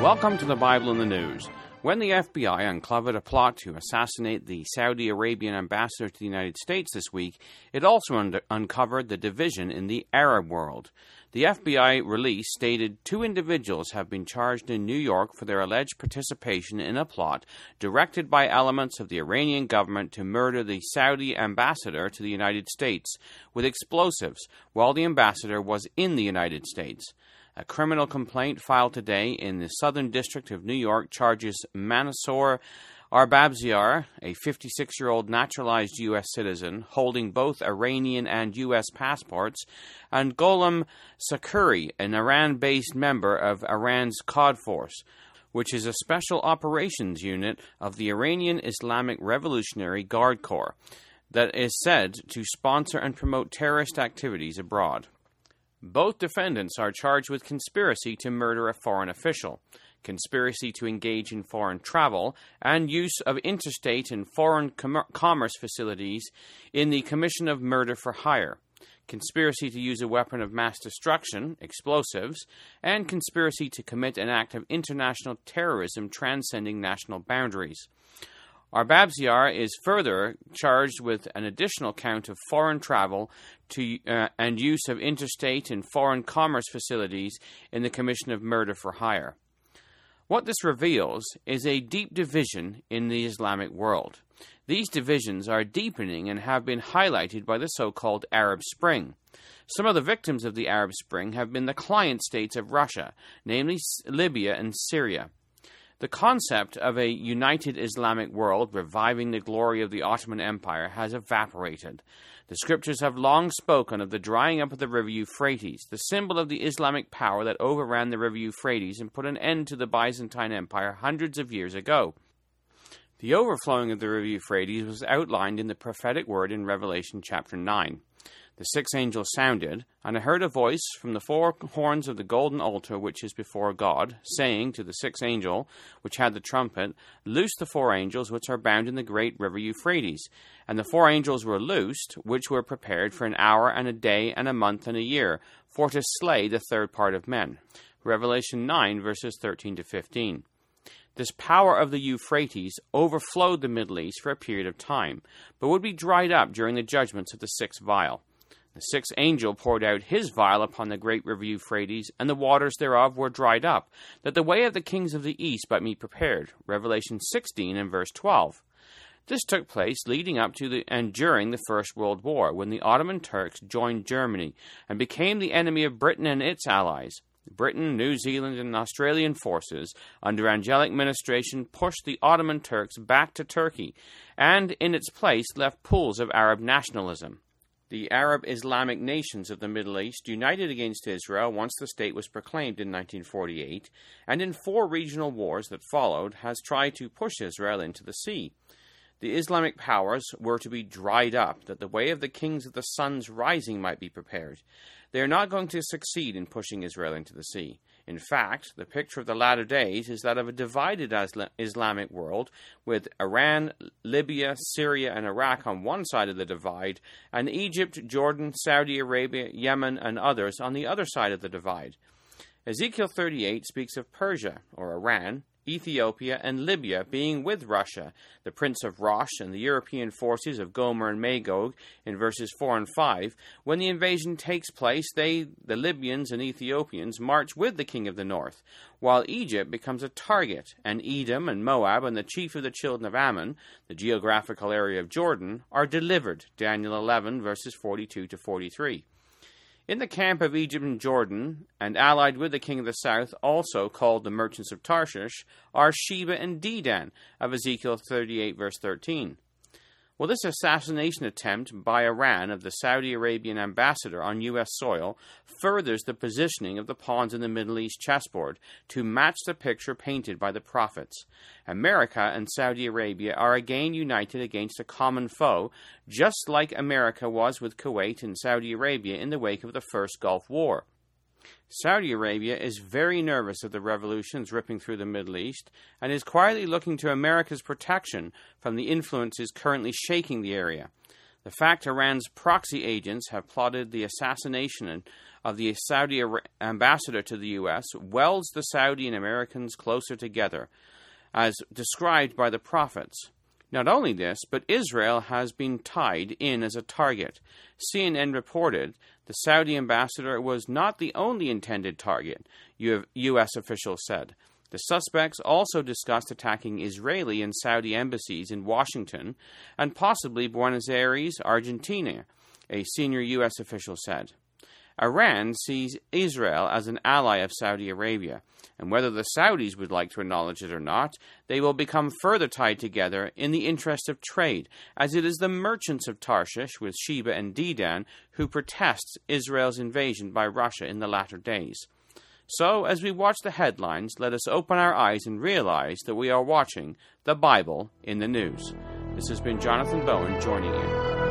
Welcome to the Bible in the News. When the FBI uncovered a plot to assassinate the Saudi Arabian ambassador to the United States this week, it also un- uncovered the division in the Arab world. The FBI release stated two individuals have been charged in New York for their alleged participation in a plot directed by elements of the Iranian government to murder the Saudi ambassador to the United States with explosives while the ambassador was in the United States. A criminal complaint filed today in the Southern District of New York charges Manssor Arbabsiar, a 56 year old naturalized U.S. citizen holding both Iranian and U.S. passports, and Gholam Shakuri, an Iran based member of Iran's Quds Force, which is a special operations unit of the Iranian Islamic Revolutionary Guard Corps that is said to sponsor and promote terrorist activities abroad. Both defendants are charged with conspiracy to murder a foreign official, conspiracy to engage in foreign travel, and use of interstate and foreign com- commerce facilities in the commission of murder for hire, conspiracy to use a weapon of mass destruction, explosives, and conspiracy to commit an act of international terrorism transcending national boundaries. Arbabsiar is further charged with an additional count of foreign travel to, uh, and use of interstate and foreign commerce facilities in the commission of murder for hire. What this reveals is a deep division in the Islamic world. These divisions are deepening and have been highlighted by the so called Arab Spring. Some of the victims of the Arab Spring have been the client states of Russia, namely Libya and Syria. The concept of a united Islamic world reviving the glory of the Ottoman Empire has evaporated. The scriptures have long spoken of the drying up of the river Euphrates, the symbol of the Islamic power that overran the river Euphrates and put an end to the Byzantine Empire hundreds of years ago. The overflowing of the river Euphrates was outlined in the prophetic word in Revelation chapter 9. The sixth angel sounded, and I heard a voice from the four horns of the golden altar which is before God, saying to the sixth angel, which had the trumpet, Loose the four angels which are bound in the great river Euphrates. And the four angels were loosed, which were prepared for an hour and a day and a month and a year, for to slay the third part of men. Revelation 9, verses 13 to 15. This power of the Euphrates overflowed the Middle East for a period of time, but would be dried up during the judgments of the sixth vial. The sixth angel poured out his vial upon the great river Euphrates, and the waters thereof were dried up, that the way of the kings of the east might be prepared. Revelation 16 and verse 12. This took place leading up to the, and during the First World War, when the Ottoman Turks joined Germany and became the enemy of Britain and its allies. Britain, New Zealand, and Australian forces under angelic ministration pushed the Ottoman Turks back to Turkey and, in its place, left pools of Arab nationalism the Arab Islamic nations of the Middle East united against Israel once the state was proclaimed in 1948, and in four regional wars that followed, has tried to push Israel into the sea. The Islamic powers were to be dried up, that the way of the kings of the sun's rising might be prepared. They are not going to succeed in pushing Israel into the sea. In fact, the picture of the latter days is that of a divided Islamic world, with Iran, Libya, Syria, and Iraq on one side of the divide, and Egypt, Jordan, Saudi Arabia, Yemen, and others on the other side of the divide. Ezekiel 38 speaks of Persia, or Iran, Ethiopia, and Libya being with Russia, the Prince of Rosh, and the European forces of Gomer and Magog in verses 4 and 5. When the invasion takes place, they, the Libyans and Ethiopians, march with the king of the north, while Egypt becomes a target, and Edom and Moab and the chief of the children of Ammon, the geographical area of Jordan, are delivered. Daniel 11, verses 42 to 43. In the camp of Egypt and Jordan, and allied with the king of the south, also called the merchants of Tarshish, are Sheba and Dedan of Ezekiel 38, verse 13. Well, this assassination attempt by Iran of the Saudi Arabian ambassador on U.S. soil furthers the positioning of the pawns in the Middle East chessboard to match the picture painted by the prophets. America and Saudi Arabia are again united against a common foe, just like America was with Kuwait and Saudi Arabia in the wake of the First Gulf War. Saudi Arabia is very nervous of the revolutions ripping through the Middle East and is quietly looking to America's protection from the influences currently shaking the area. The fact Iran's proxy agents have plotted the assassination of the Saudi ambassador to the U.S. welds the Saudi and Americans closer together, as described by the prophets. Not only this, but Israel has been tied in as a target. CNN reported the Saudi ambassador was not the only intended target, U.S. officials said. The suspects also discussed attacking Israeli and Saudi embassies in Washington and possibly Buenos Aires, Argentina, a senior U.S. official said. Iran sees Israel as an ally of Saudi Arabia, and whether the Saudis would like to acknowledge it or not, they will become further tied together in the interest of trade, as it is the merchants of Tarshish with Sheba and Dedan who protest Israel's invasion by Russia in the latter days. So, as we watch the headlines, let us open our eyes and realize that we are watching the Bible in the news. This has been Jonathan Bowen joining you.